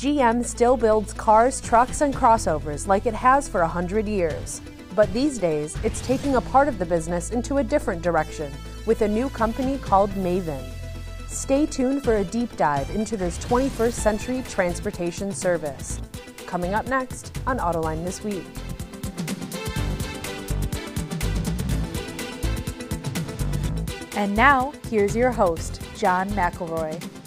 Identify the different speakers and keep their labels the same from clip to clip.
Speaker 1: GM still builds cars, trucks, and crossovers like it has for 100 years. But these days, it's taking a part of the business into a different direction with a new company called Maven. Stay tuned for a deep dive into this 21st century transportation service. Coming up next on Autoline This Week. And now, here's your host, John McElroy.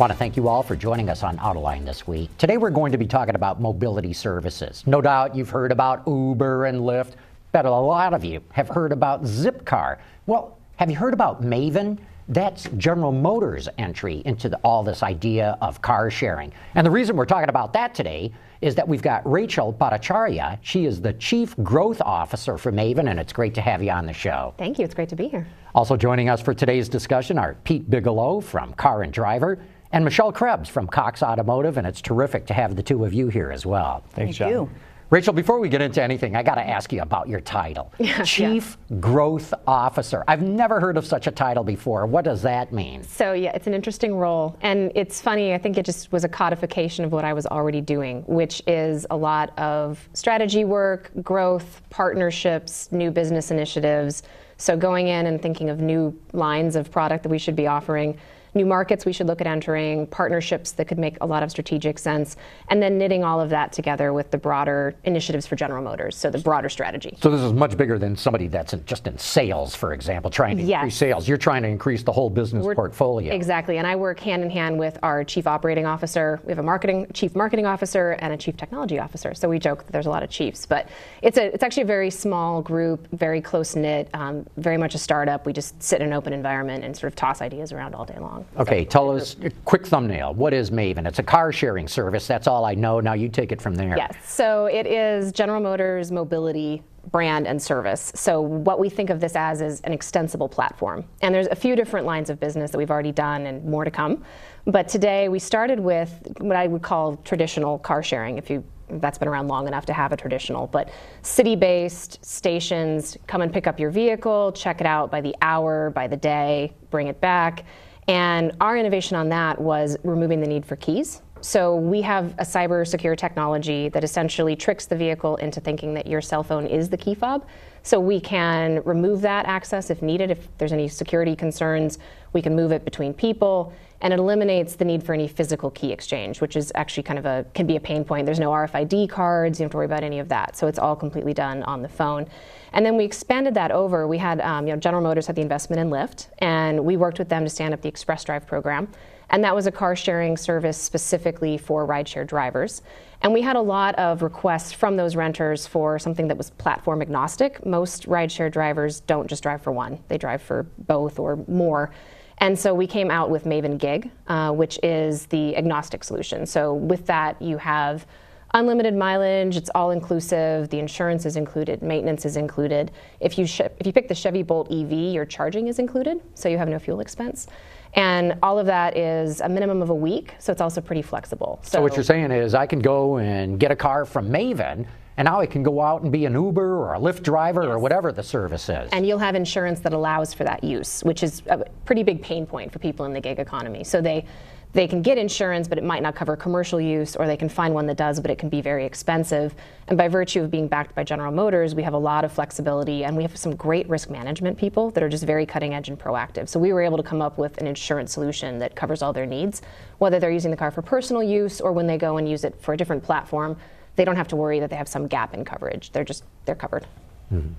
Speaker 2: I want to thank you all for joining us on Autoline this week. Today we're going to be talking about mobility services. No doubt you've heard about Uber and Lyft, but a lot of you have heard about Zipcar. Well, have you heard about Maven? That's General Motors' entry into the, all this idea of car sharing. And the reason we're talking about that today is that we've got Rachel Bhattacharya. She is the Chief Growth Officer for Maven, and it's great to have you on the show.
Speaker 3: Thank you. It's great to be here.
Speaker 2: Also joining us for today's discussion are Pete Bigelow from Car and Driver and Michelle Krebs from Cox Automotive, and it's terrific to have the two of you here as well.
Speaker 4: Thanks, Thank
Speaker 3: you.
Speaker 2: Rachel, before we get into anything, I got to ask you about your title
Speaker 3: yeah,
Speaker 2: Chief
Speaker 3: yeah.
Speaker 2: Growth Officer. I've never heard of such a title before. What does that mean?
Speaker 3: So, yeah, it's an interesting role. And it's funny, I think it just was a codification of what I was already doing, which is a lot of strategy work, growth, partnerships, new business initiatives. So, going in and thinking of new lines of product that we should be offering new markets we should look at entering, partnerships that could make a lot of strategic sense, and then knitting all of that together with the broader initiatives for General Motors, so the broader strategy.
Speaker 2: So this is much bigger than somebody that's in, just in sales, for example, trying to
Speaker 3: yes.
Speaker 2: increase sales. You're trying to increase the whole business
Speaker 3: We're,
Speaker 2: portfolio.
Speaker 3: Exactly, and I work hand in hand with our chief operating officer. We have a marketing chief marketing officer and a chief technology officer. So we joke that there's a lot of chiefs, but it's a it's actually a very small group, very close knit, um, very much a startup. We just sit in an open environment and sort of toss ideas around all day long.
Speaker 2: Okay, tell us a quick thumbnail. What is Maven? It's a car sharing service. That's all I know. Now you take it from there.
Speaker 3: Yes. So it is General Motors mobility brand and service. So what we think of this as is an extensible platform. And there's a few different lines of business that we've already done and more to come. But today we started with what I would call traditional car sharing if you that's been around long enough to have a traditional, but city based stations come and pick up your vehicle, check it out by the hour, by the day, bring it back. And our innovation on that was removing the need for keys. So we have a cyber secure technology that essentially tricks the vehicle into thinking that your cell phone is the key fob. So we can remove that access if needed. If there's any security concerns, we can move it between people and it eliminates the need for any physical key exchange, which is actually kind of a can be a pain point. There's no RFID cards, you don't have to worry about any of that. So it's all completely done on the phone. And then we expanded that over. We had um, you know General Motors had the investment in Lyft, and we worked with them to stand up the Express Drive program. And that was a car sharing service specifically for rideshare drivers. And we had a lot of requests from those renters for something that was platform agnostic. Most rideshare drivers don't just drive for one, they drive for both or more. And so we came out with Maven Gig, uh, which is the agnostic solution. So with that, you have unlimited mileage. It's all inclusive. The insurance is included. Maintenance is included. If you sh- if you pick the Chevy Bolt EV, your charging is included, so you have no fuel expense. And all of that is a minimum of a week, so it's also pretty flexible.
Speaker 2: So, so what you're saying is, I can go and get a car from Maven and now I can go out and be an Uber or a Lyft driver yes. or whatever the service is.
Speaker 3: And you'll have insurance that allows for that use, which is a pretty big pain point for people in the gig economy. So they they can get insurance, but it might not cover commercial use, or they can find one that does, but it can be very expensive. And by virtue of being backed by General Motors, we have a lot of flexibility, and we have some great risk management people that are just very cutting edge and proactive. So we were able to come up with an insurance solution that covers all their needs, whether they're using the car for personal use or when they go and use it for a different platform they don't have to worry that they have some gap in coverage. They're just they're covered.
Speaker 4: Mm-hmm.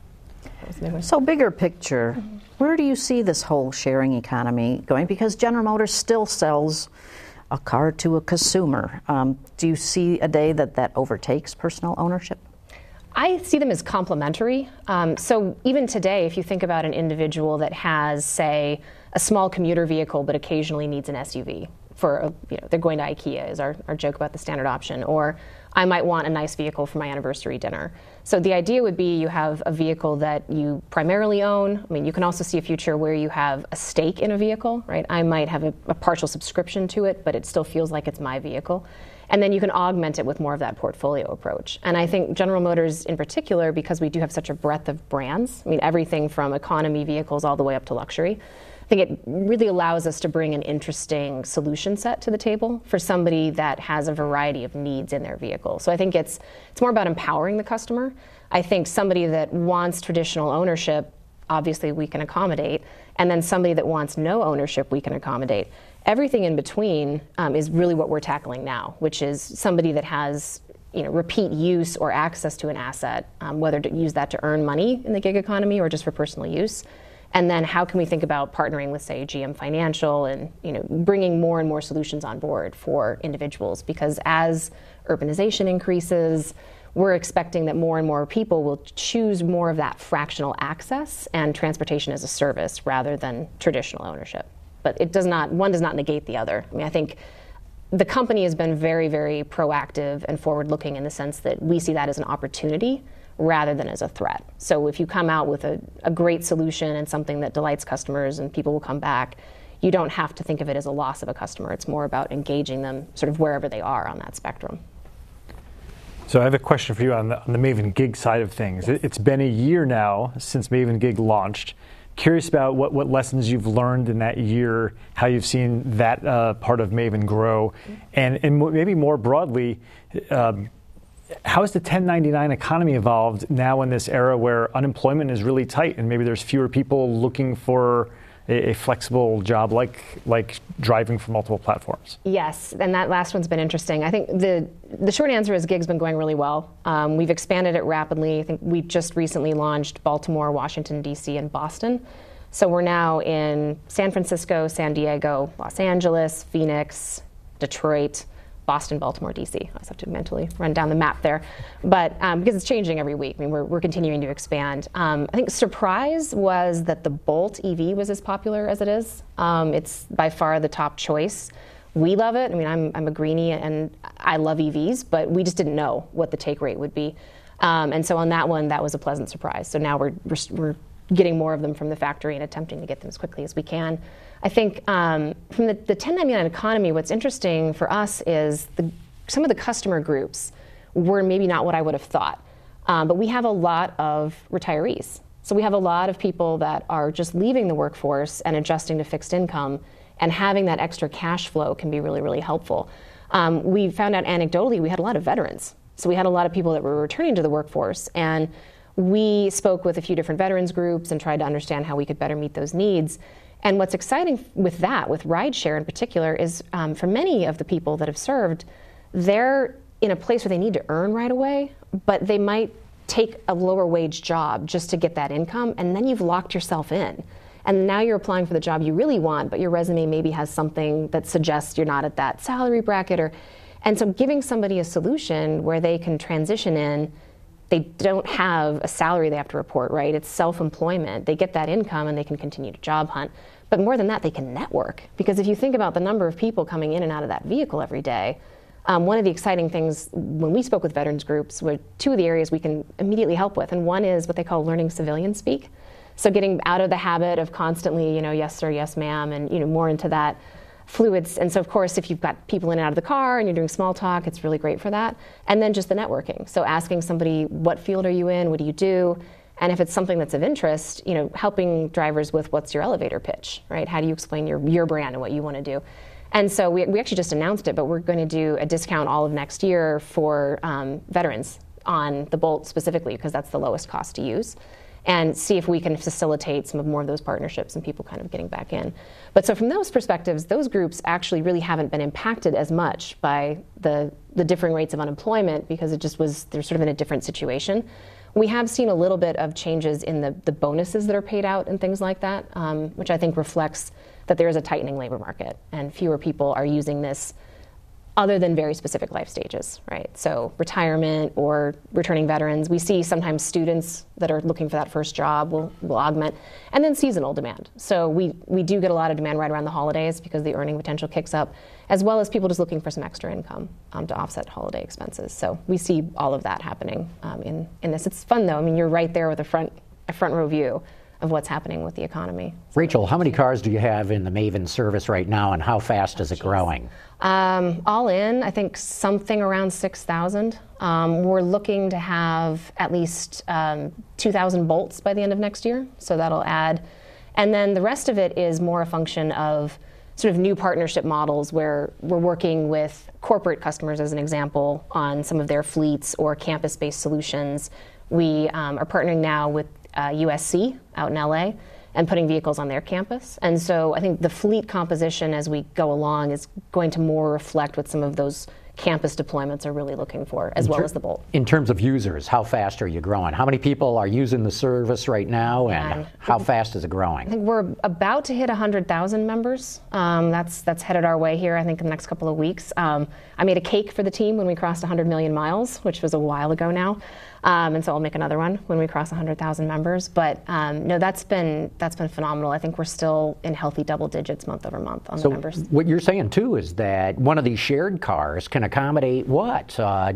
Speaker 4: So bigger picture, mm-hmm. where do you see this whole sharing economy going? Because General Motors still sells a car to a consumer. Um, do you see a day that that overtakes personal ownership?
Speaker 3: I see them as complementary. Um, so even today, if you think about an individual that has, say, a small commuter vehicle but occasionally needs an SUV for, a, you know, they're going to IKEA is our, our joke about the standard option, or I might want a nice vehicle for my anniversary dinner. So the idea would be you have a vehicle that you primarily own. I mean, you can also see a future where you have a stake in a vehicle, right? I might have a, a partial subscription to it, but it still feels like it's my vehicle. And then you can augment it with more of that portfolio approach. And I think General Motors, in particular, because we do have such a breadth of brands, I mean, everything from economy vehicles all the way up to luxury think it really allows us to bring an interesting solution set to the table for somebody that has a variety of needs in their vehicle. So I think it's it's more about empowering the customer. I think somebody that wants traditional ownership, obviously we can accommodate, and then somebody that wants no ownership, we can accommodate. Everything in between um, is really what we're tackling now, which is somebody that has you know, repeat use or access to an asset, um, whether to use that to earn money in the gig economy or just for personal use. And then how can we think about partnering with, say, GM Financial and you know, bringing more and more solutions on board for individuals? Because as urbanization increases, we're expecting that more and more people will choose more of that fractional access and transportation as a service rather than traditional ownership. But it does not, one does not negate the other. I mean, I think the company has been very, very proactive and forward looking in the sense that we see that as an opportunity rather than as a threat. So if you come out with a, a, great solution and something that delights customers and people will come back, you don't have to think of it as a loss of a customer. It's more about engaging them sort of wherever they are on that spectrum.
Speaker 5: So I have a question for you on the, on the Maven Gig side of things. Yes. It, it's been a year now since Maven Gig launched. Curious about what, what lessons you've learned in that year, how you've seen that uh, part of Maven grow, mm-hmm. and, and maybe more broadly, um, how has the 1099 economy evolved now in this era where unemployment is really tight and maybe there's fewer people looking for a, flexible job like like driving for multiple platforms?
Speaker 3: Yes, and that last one's been interesting. I think the the short answer is gig's been going really well. Um, we've expanded it rapidly. I think we just recently launched Baltimore, Washington D.C., and Boston. So we're now in San Francisco, San Diego, Los Angeles, Phoenix, Detroit. Boston, Baltimore, DC. I just have to mentally run down the map there. But um, because it's changing every week, I mean, we're, we're continuing to expand. Um, I think surprise was that the Bolt EV was as popular as it is. Um, it's by far the top choice. We love it. I mean, I'm, I'm a greenie and I love EVs, but we just didn't know what the take rate would be. Um, and so on that one, that was a pleasant surprise. So now we're, we're, we're getting more of them from the factory and attempting to get them as quickly as we can. I think um, from the, the 1099 economy, what's interesting for us is the, some of the customer groups were maybe not what I would have thought. Um, but we have a lot of retirees. So we have a lot of people that are just leaving the workforce and adjusting to fixed income, and having that extra cash flow can be really, really helpful. Um, we found out anecdotally we had a lot of veterans. So we had a lot of people that were returning to the workforce, and we spoke with a few different veterans groups and tried to understand how we could better meet those needs. And what's exciting with that, with rideshare in particular, is um, for many of the people that have served, they're in a place where they need to earn right away, but they might take a lower wage job just to get that income, and then you've locked yourself in. And now you're applying for the job you really want, but your resume maybe has something that suggests you're not at that salary bracket or and so giving somebody a solution where they can transition in they don't have a salary they have to report, right? It's self employment. They get that income and they can continue to job hunt. But more than that, they can network. Because if you think about the number of people coming in and out of that vehicle every day, um, one of the exciting things when we spoke with veterans groups were two of the areas we can immediately help with. And one is what they call learning civilian speak. So getting out of the habit of constantly, you know, yes sir, yes ma'am, and you know, more into that fluids. And so, of course, if you've got people in and out of the car and you're doing small talk, it's really great for that. And then just the networking. So, asking somebody, what field are you in? What do you do? And if it's something that's of interest, you know, helping drivers with what's your elevator pitch, right? How do you explain your, your brand and what you want to do? And so we, we actually just announced it, but we're going to do a discount all of next year for um, veterans on the Bolt specifically because that's the lowest cost to use and see if we can facilitate some of more of those partnerships and people kind of getting back in. But so from those perspectives, those groups actually really haven't been impacted as much by the the differing rates of unemployment because it just was they're sort of in a different situation. We have seen a little bit of changes in the, the bonuses that are paid out and things like that, um, which I think reflects that there is a tightening labor market and fewer people are using this other than very specific life stages, right? So retirement or returning veterans. We see sometimes students that are looking for that first job will, will augment. And then seasonal demand. So we, we do get a lot of demand right around the holidays because the earning potential kicks up, as well as people just looking for some extra income um, to offset holiday expenses. So we see all of that happening um, in, in this. It's fun though. I mean, you're right there with a front, a front row view of what's happening with the economy.
Speaker 2: Rachel, how many cars do you have in the Maven service right now, and how fast is it growing?
Speaker 3: Um, all in, I think something around 6,000. Um, we're looking to have at least um, 2,000 bolts by the end of next year, so that'll add. And then the rest of it is more a function of sort of new partnership models where we're working with corporate customers, as an example, on some of their fleets or campus based solutions. We um, are partnering now with uh, USC out in LA and putting vehicles on their campus. And so I think the fleet composition as we go along is going to more reflect what some of those campus deployments are really looking for, as well as the Bolt.
Speaker 2: In terms of users, how fast are you growing? How many people are using the service right now, and how fast is it growing?
Speaker 3: I think we're about to hit 100,000 members. Um, that's that's headed our way here. I think in the next couple of weeks. Um, I made a cake for the team when we crossed 100 million miles, which was a while ago now. Um, and so I'll make another one when we cross 100,000 members. But um, no, that's been that's been phenomenal. I think we're still in healthy double digits month over month on
Speaker 2: so
Speaker 3: the members.
Speaker 2: What you're saying too is that one of these shared cars can accommodate what? Uh,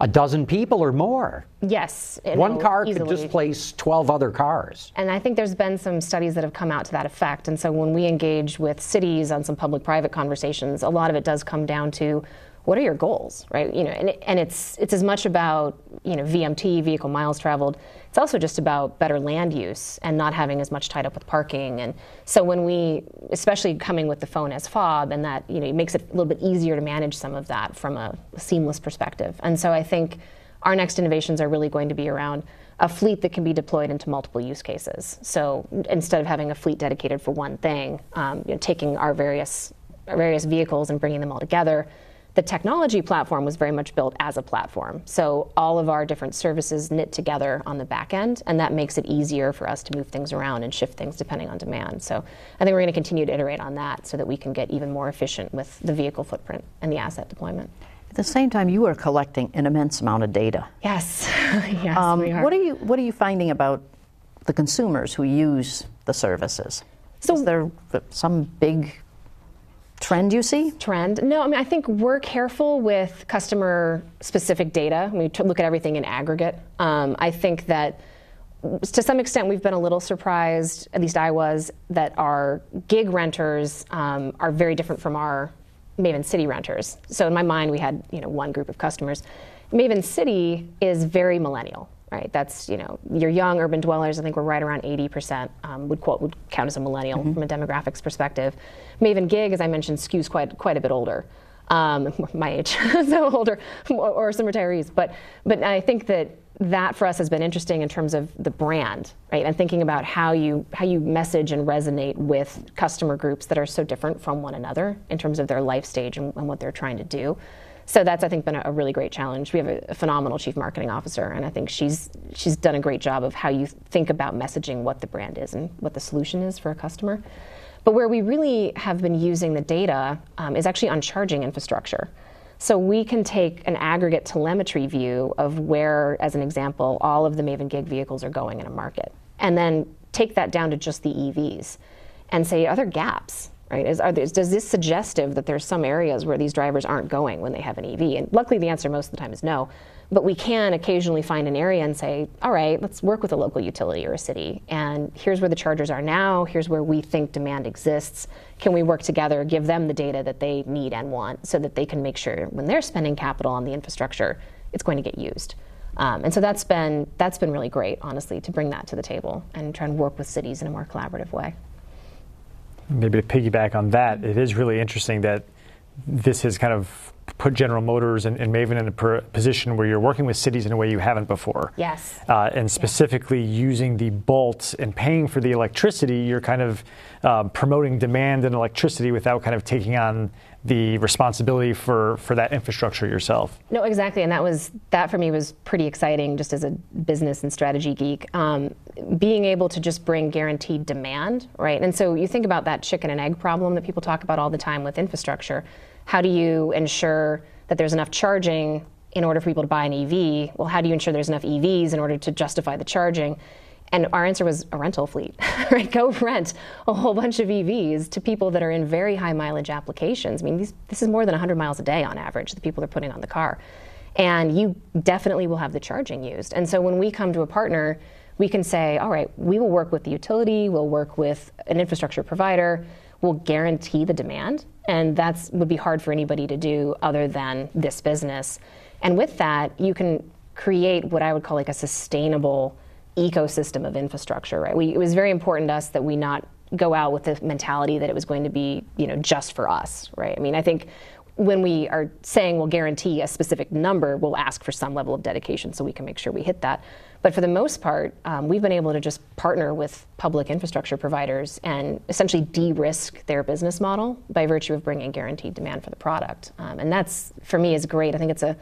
Speaker 2: a dozen people or more.
Speaker 3: Yes.
Speaker 2: One car
Speaker 3: easily.
Speaker 2: could displace 12 other cars.
Speaker 3: And I think there's been some studies that have come out to that effect. And so when we engage with cities on some public private conversations, a lot of it does come down to what are your goals, right? You know, and, and it's it's as much about you know VMT, vehicle miles traveled. It's also just about better land use and not having as much tied up with parking. And so when we, especially coming with the phone as fob, and that you know it makes it a little bit easier to manage some of that from a seamless perspective. And so I think our next innovations are really going to be around a fleet that can be deployed into multiple use cases. So instead of having a fleet dedicated for one thing, um, you know, taking our various our various vehicles and bringing them all together the technology platform was very much built as a platform. So all of our different services knit together on the back end, and that makes it easier for us to move things around and shift things depending on demand. So I think we're going to continue to iterate on that so that we can get even more efficient with the vehicle footprint and the asset deployment.
Speaker 4: At the same time, you are collecting an immense amount of data.
Speaker 3: Yes, yes,
Speaker 4: um,
Speaker 3: we are.
Speaker 4: What are you What are you finding about the consumers who use the services? So, is there some big trend you see?
Speaker 3: Trend? No, I mean, I think we're careful with customer specific data. We look at everything in aggregate. Um, I think that to some extent we've been a little surprised, at least I was, that our gig renters um, are very different from our Maven City renters. So in my mind, we had you know one group of customers. Maven City is very millennial right? That's you know your young urban dwellers. I think we're right around 80% um, would quote would count as a millennial mm-hmm. from a demographics perspective. Maven Gig, as I mentioned, skews quite quite a bit older. Um, my age, so older, or some retirees. But but I think that that for us has been interesting in terms of the brand, right? And thinking about how you how you message and resonate with customer groups that are so different from one another in terms of their life stage and, and what they're trying to do. So that's I think been a, really great challenge. We have a, phenomenal chief marketing officer, and I think she's she's done a great job of how you think about messaging what the brand is and what the solution is for a customer. But where we really have been using the data um, is actually on charging infrastructure. So we can take an aggregate telemetry view of where, as an example, all of the Maven Gig vehicles are going in a market, and then take that down to just the EVs, and say, are there gaps? Right? Is, there, does this suggestive that there's some areas where these drivers aren't going when they have an EV? And luckily, the answer most of the time is no. But we can occasionally find an area and say, all right, let's work with a local utility or a city. And here's where the chargers are now. Here's where we think demand exists. Can we work together, give them the data that they need and want so that they can make sure when they're spending capital on the infrastructure, it's going to get used? Um, and so that's been, that's been really great, honestly, to bring that to the table and try and work with cities in a more collaborative way
Speaker 5: maybe to piggyback on that, it is really interesting that this has kind of put General Motors and, and Maven in a position where you're working with cities in a way you haven't before.
Speaker 3: Yes.
Speaker 5: Uh, and specifically yeah. using the bolts and paying for the electricity, you're kind of uh, promoting demand and electricity without kind of taking on the responsibility for, for that infrastructure yourself.
Speaker 3: No, exactly, and that was that for me was pretty exciting, just as a business and strategy geek. Um, being able to just bring guaranteed demand, right? And so you think about that chicken and egg problem that people talk about all the time with infrastructure. How do you ensure that there's enough charging in order for people to buy an EV? Well, how do you ensure there's enough EVs in order to justify the charging? And our answer was a rental fleet, right? Go rent a whole bunch of EVs to people that are in very high mileage applications. I mean, these, this is more than 100 miles a day on average, the people are putting on the car. And you definitely will have the charging used. And so when we come to a partner, we can say, all right, we will work with the utility, we'll work with an infrastructure provider, we'll guarantee the demand. And that would be hard for anybody to do other than this business. And with that, you can create what I would call like a sustainable ecosystem of infrastructure, right? We, it was very important to us that we not go out with the mentality that it was going to be, you know, just for us, right? I mean, I think when we are saying we'll guarantee a specific number, we'll ask for some level of dedication so we can make sure we hit that. But for the most part, um, we've been able to just partner with public infrastructure providers and essentially de-risk their business model by virtue of bringing guaranteed demand for the product. Um, and that's, for me, is great. I think it's a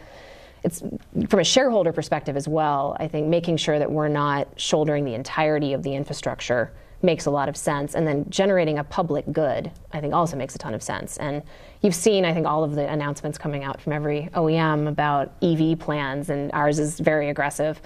Speaker 3: it's from a shareholder perspective as well. I think making sure that we're not shouldering the entirety of the infrastructure makes a lot of sense. And then generating a public good, I think, also makes a ton of sense. And you've seen, I think, all of the announcements coming out from every OEM about EV plans, and ours is very aggressive.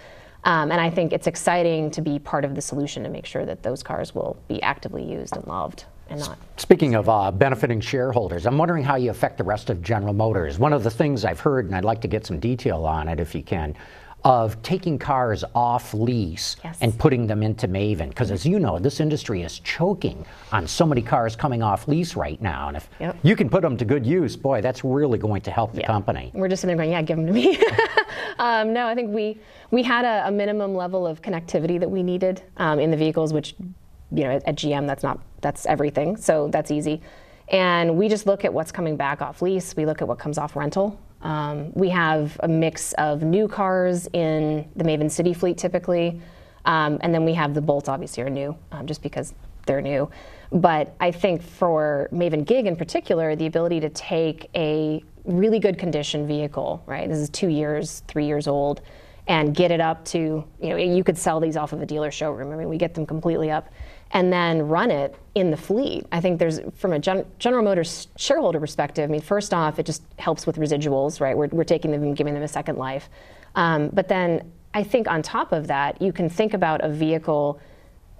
Speaker 3: Um, and I think it's exciting to be part of the solution to make sure that those cars will be actively used and loved. And not.
Speaker 2: Speaking of uh, benefiting shareholders, I'm wondering how you affect the rest of General Motors. One of the things I've heard, and I'd like to get some detail on it if you can, of taking cars off lease
Speaker 3: yes.
Speaker 2: and putting them into Maven. Because as you know, this industry is choking on so many cars coming off lease right now. And if
Speaker 3: yep.
Speaker 2: you can put them to good use, boy, that's really going to help the
Speaker 3: yeah.
Speaker 2: company.
Speaker 3: We're just sitting there going, yeah, give them to me. um, no, I think we, we had a, a, minimum level of connectivity that we needed um, in the vehicles, which, you know, at, at GM, that's not, that's everything. So that's easy. And we just look at what's coming back off lease. We look at what comes off rental. Um, we have a mix of new cars in the Maven City fleet typically, um, and then we have the Bolts obviously are new um, just because they're new. But I think for Maven Gig in particular, the ability to take a really good condition vehicle, right? This is two years, three years old, and get it up to, you know, you could sell these off of a dealer showroom. I mean, we get them completely up and then run it in the fleet. I think there's, from a Gen- General Motors shareholder perspective, I mean, first off, it just helps with residuals, right? We're, we're taking them and giving them a second life. Um, but then I think on top of that, you can think about a vehicle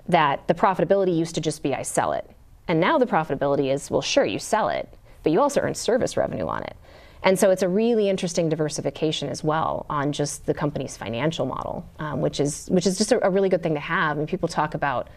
Speaker 3: that the profitability used to just be I sell it. And now the profitability is, well, sure, you sell it, but you also earn service revenue on it. And so it's a really interesting diversification as well on just the company's financial model, um, which is which is just a, a, really good thing to have. Mean, people talk about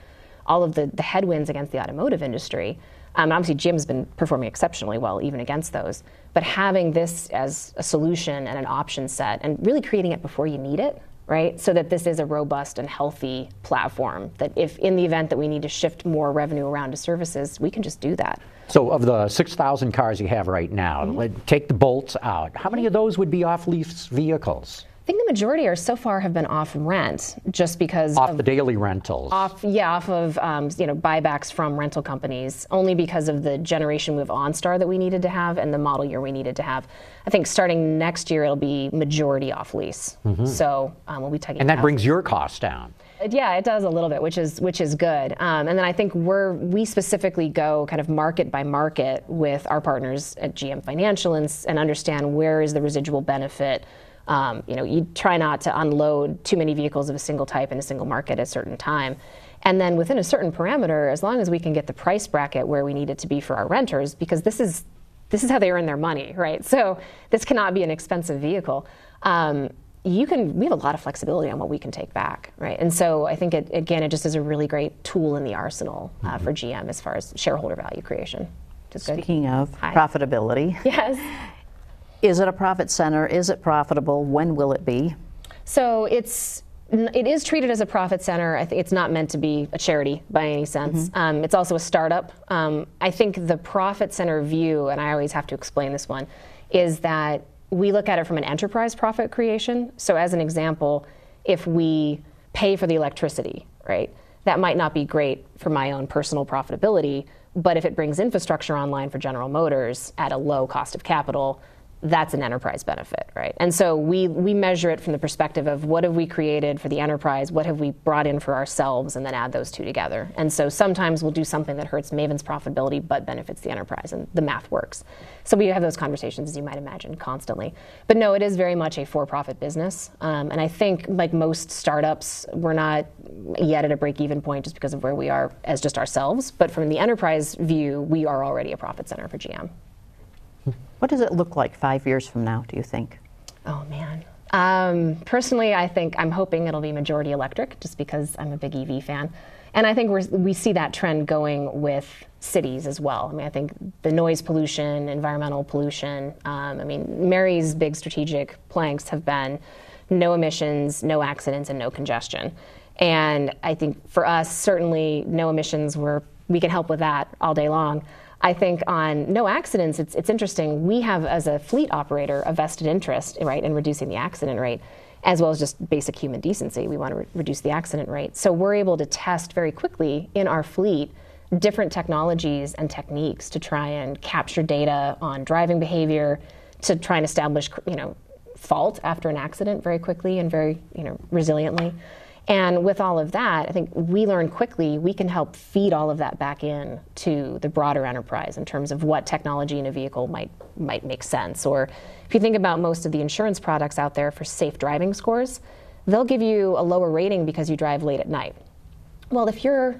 Speaker 3: all of the, the headwinds against the automotive industry. Um, obviously, GM's been performing exceptionally well even against those. But having this as a solution and an option set and really creating it before you need it, right? So that this is a robust and healthy platform that if in the event that we need to shift more revenue around to services, we can just do that.
Speaker 2: So of the 6,000 cars you have right now, mm-hmm. take the bolts out. How many of those would be off-lease vehicles?
Speaker 3: I think the majority are so far have been off rent, just because
Speaker 2: off
Speaker 3: of,
Speaker 2: the daily rentals.
Speaker 3: Off, yeah, off of um, you know buybacks from rental companies, only because of the generation move OnStar that we needed to have and the model year we needed to have. I think starting next year it'll be majority off lease. Mm-hmm. So um, we'll be taking.
Speaker 2: And that brings your cost down.
Speaker 3: Yeah, it does a little bit, which is which is good. Um, and then I think we're we specifically go kind of market by market with our partners at GM Financial and, and understand where is the residual benefit um, you know, you try not to unload too many vehicles of a single type in a single market at a certain time. And then within a certain parameter, as long as we can get the price bracket where we need it to be for our renters, because this is this is how they earn their money, right? So this cannot be an expensive vehicle. Um, you can we have a lot of flexibility on what we can take back, right? And so I think it, again, it just is a really great tool in the arsenal uh, mm-hmm. for GM as far as shareholder value creation.
Speaker 4: Speaking of Hi. profitability,
Speaker 3: yes,
Speaker 4: is it a profit center? Is it profitable? When will it be?
Speaker 3: So it's it is treated as a profit center. I think it's not meant to be a charity by any sense. Mm-hmm. Um, it's also a startup. Um, I think the profit center view, and I always have to explain this one, is that we look at it from an enterprise profit creation. So, as an example, if we pay for the electricity, right, that might not be great for my own personal profitability, but if it brings infrastructure online for General Motors at a low cost of capital, that's an enterprise benefit, right? And so we, we measure it from the perspective of what have we created for the enterprise, what have we brought in for ourselves, and then add those two together. And so sometimes we'll do something that hurts Maven's profitability but benefits the enterprise, and the math works. So we have those conversations, as you might imagine, constantly. But no, it is very much a for profit business. Um, and I think, like most startups, we're not yet at a break even point just because of where we are as just ourselves. But from the enterprise view, we are already a profit center for GM.
Speaker 4: What does it look like five years from now, do you think?
Speaker 3: Oh, man. Um, personally, I think I'm hoping it'll be majority electric just because I'm a big EV fan. And I think we we see that trend going with cities as well. I mean, I think the noise pollution, environmental pollution. Um, I mean, Mary's big strategic planks have been no emissions, no accidents, and no congestion. And I think for us, certainly no emissions, we're, we can help with that all day long. I think on no accidents, it's, it's interesting. We have, as a fleet operator, a vested interest, right, in reducing the accident rate, as well as just basic human decency. We want to re- reduce the accident rate. So we're able to test very quickly in our fleet different technologies and techniques to try and capture data on driving behavior, to try and establish, you know, fault after an accident very quickly and very, you know, resiliently. And with all of that, I think we learn quickly we can help feed all of that back in to the broader enterprise in terms of what technology in a vehicle might might make sense. Or if you think about most of the insurance products out there for safe driving scores, they'll give you a lower rating because you drive late at night. Well, if you're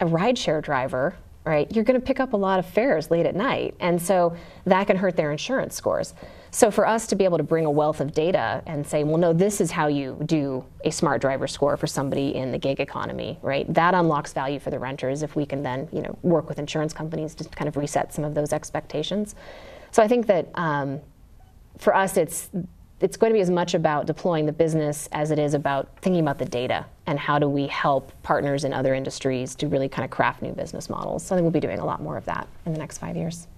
Speaker 3: a rideshare driver, right, you're going to pick up a lot of fares late at night. And so that can hurt their insurance scores. So for us to be able to bring a wealth of data and say, well, no, this is how you do a smart driver score for somebody in the gig economy, right? That unlocks value for the renters if we can then, you know, work with insurance companies to kind of reset some of those expectations. So I think that um, for us, it's it's going to be as much about deploying the business as it is about thinking about the data and how do we help partners in other industries to really kind of craft new business models. So I think we'll be doing a lot more of that in the next five years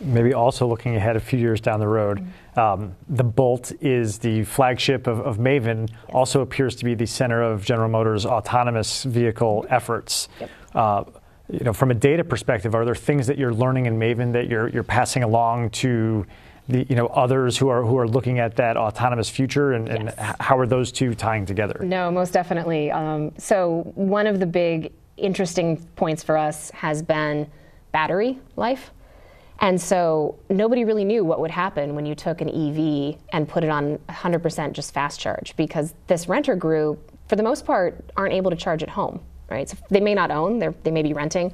Speaker 5: maybe also looking ahead a few years down the road. Mm-hmm. Um, the Bolt is the flagship of, of Maven, yes. also appears to be the center of General Motors' autonomous vehicle efforts. Yep. Uh, you know, from a data perspective, are there things that you're learning in Maven that you're, you're passing along to the, you know, others who are who are looking at that autonomous future, and, and how are those two tying together?
Speaker 3: No, most definitely. Um, so one of the big interesting points for us has been battery life. And so nobody really knew what would happen when you took an EV and put it on 100% just fast charge because this renter group, for the most part, aren't able to charge at home, right? So they may not own, they may be renting.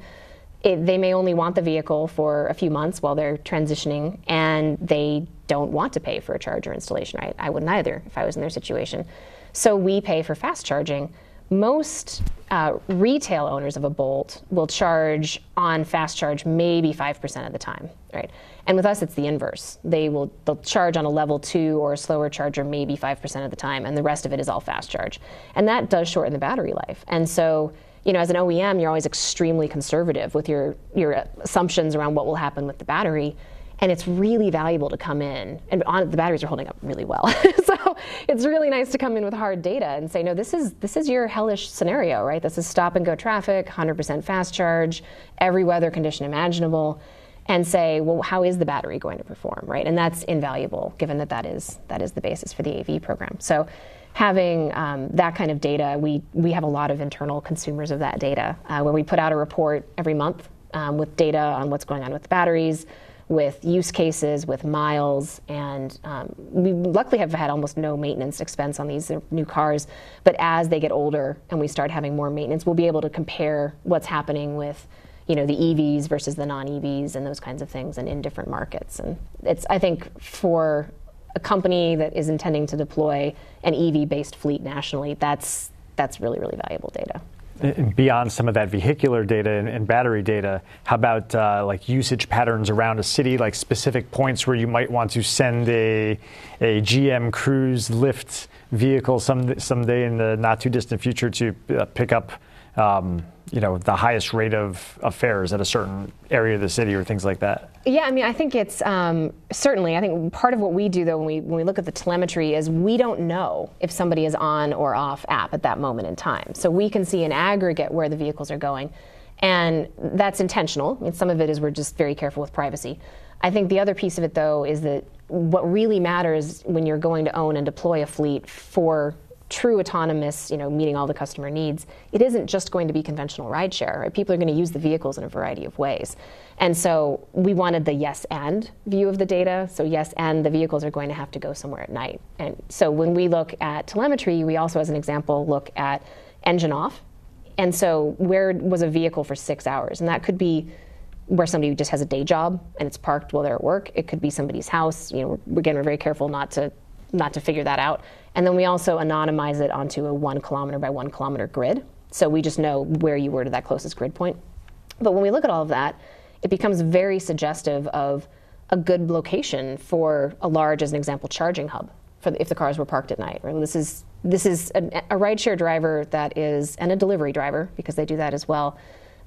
Speaker 3: It, they may only want the vehicle for a few months while they're transitioning, and they don't want to pay for a charger installation. Right? I wouldn't either if I was in their situation. So we pay for fast charging most uh, retail owners of a Bolt will charge on fast charge maybe 5% of the time, right? And with us, it's the inverse. They will they'll charge on a level two or a slower charger maybe 5% of the time, and the rest of it is all fast charge. And that does shorten the battery life. And so, you know, as an OEM, you're always extremely conservative with your, your assumptions around what will happen with the battery and it's really valuable to come in. And on, the batteries are holding up really well. So it's really nice to come in with hard data and say no this is this is your hellish scenario right? This is stop and go traffic 100% fast charge every weather condition imaginable and say well how is the battery going to perform? Right? And that's invaluable given that that is that is the basis for the av program. So having um, that kind of data we we have a lot of internal consumers of that data uh, where we put out a report every month um, with data on what's going on with the batteries with use cases, with miles, and um, we luckily have had almost no maintenance expense on these new cars. But as they get older and we start having more maintenance, we'll be able to compare what's happening with you know the EVs versus the non-EVs and those kinds of things, and in different markets. And it's I think for a company that is intending to deploy an EV-based fleet nationally, that's that's really really valuable data
Speaker 5: beyond some of that vehicular data and, and battery data, how about uh, like usage patterns around a city, like specific points where you might want to send a, a GM Cruise Lyft vehicle some someday in the not too distant future to uh, pick up um, you know the highest rate of, affairs at a certain area of the city or things like that?
Speaker 3: Yeah i mean i think it's um, certainly i think part of what we do though when we when we look at the telemetry is we don't know if somebody is on or off app at that moment in time. So we can see in aggregate where the vehicles are going and that's intentional. I mean, some of it is we're just very careful with privacy. I think the other piece of it though is that what really matters when you're going to own and deploy a fleet for true autonomous, you know, meeting all the customer needs, it isn't just going to be conventional rideshare. Right? People are going to use the vehicles in a variety of ways. And so we wanted the yes and view of the data. So yes, and the vehicles are going to have to go somewhere at night. And so when we look at telemetry, we also, as an example, look at engine off. And so where was a vehicle for six hours? And that could be where somebody just has a day job and it's parked while they're at work. It could be somebody's house. You know, again, we're very careful not to not to figure that out. And then we also anonymize it onto a one kilometer by one kilometer grid. So we just know where you were to that closest grid point. But when we look at all of that, it becomes very suggestive of a good location for a large, as an example, charging hub for the, if the cars were parked at night. Right? This is this is a, a rideshare driver that is, and a delivery driver, because they do that as well.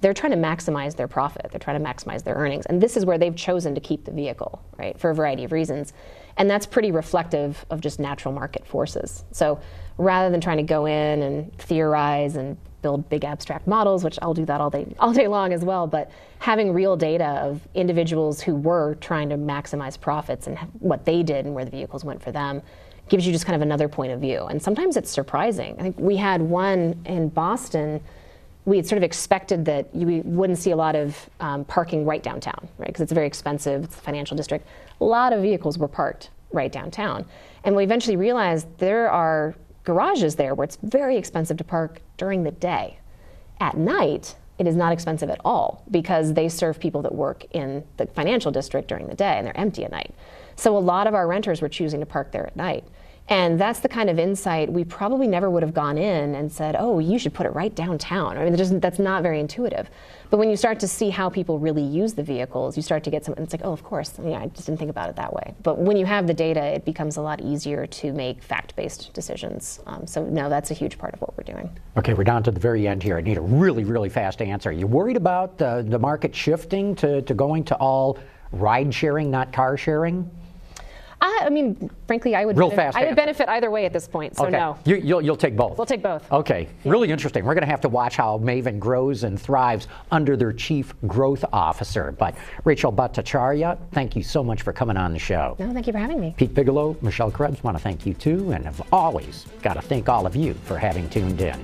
Speaker 3: They're trying to maximize their profit. They're trying to maximize their earnings. And this is where they've chosen to keep the vehicle, right, for a variety of reasons. And that's pretty reflective of just natural market forces. So rather than trying to go in and theorize and build big abstract models, which I'll do that all day, all day long as well, but having real data of individuals who were trying to maximize profits and what they did and where the vehicles went for them gives you just kind of another point of view. And sometimes it's surprising. I think we had one in Boston. We had sort of expected that you wouldn't see a lot of um, parking right downtown, right? Because it's very expensive, it's a financial district. A lot of vehicles were parked right downtown. And we eventually realized there are garages there where it's very expensive to park during the day. At night, it is not expensive at all because they serve people that work in the financial district during the day and they're empty at night. So a lot of our renters were choosing to park there at night. And that's the kind of insight we probably never would have gone in and said, oh, you should put it right downtown. I mean, just, that's not very intuitive. But when you start to see how people really use the vehicles, you start to get some, it's like, oh, of course. I, mean, I just didn't think about it that way. But when you have the data, it becomes a lot easier to make fact based decisions. Um, so, no, that's a huge part of what we're doing.
Speaker 2: Okay, we're down to the very end here. I need a really, really fast answer. Are you worried about uh, the market shifting to, to going to all ride sharing, not car sharing?
Speaker 3: I, I mean, frankly, I would.
Speaker 2: Real fast
Speaker 3: I would
Speaker 2: answer.
Speaker 3: benefit either way at this point. So
Speaker 2: okay.
Speaker 3: no.
Speaker 2: You, you'll, you'll take both.
Speaker 3: We'll take both.
Speaker 2: Okay, really interesting. We're going to have to watch how Maven grows and thrives under their chief growth officer. But Rachel Bhattacharya, thank you so much for coming on the show.
Speaker 3: No, thank you for having me.
Speaker 2: Pete Bigelow, Michelle Krebs, want to thank you too, and have always got to thank all of you for having tuned in.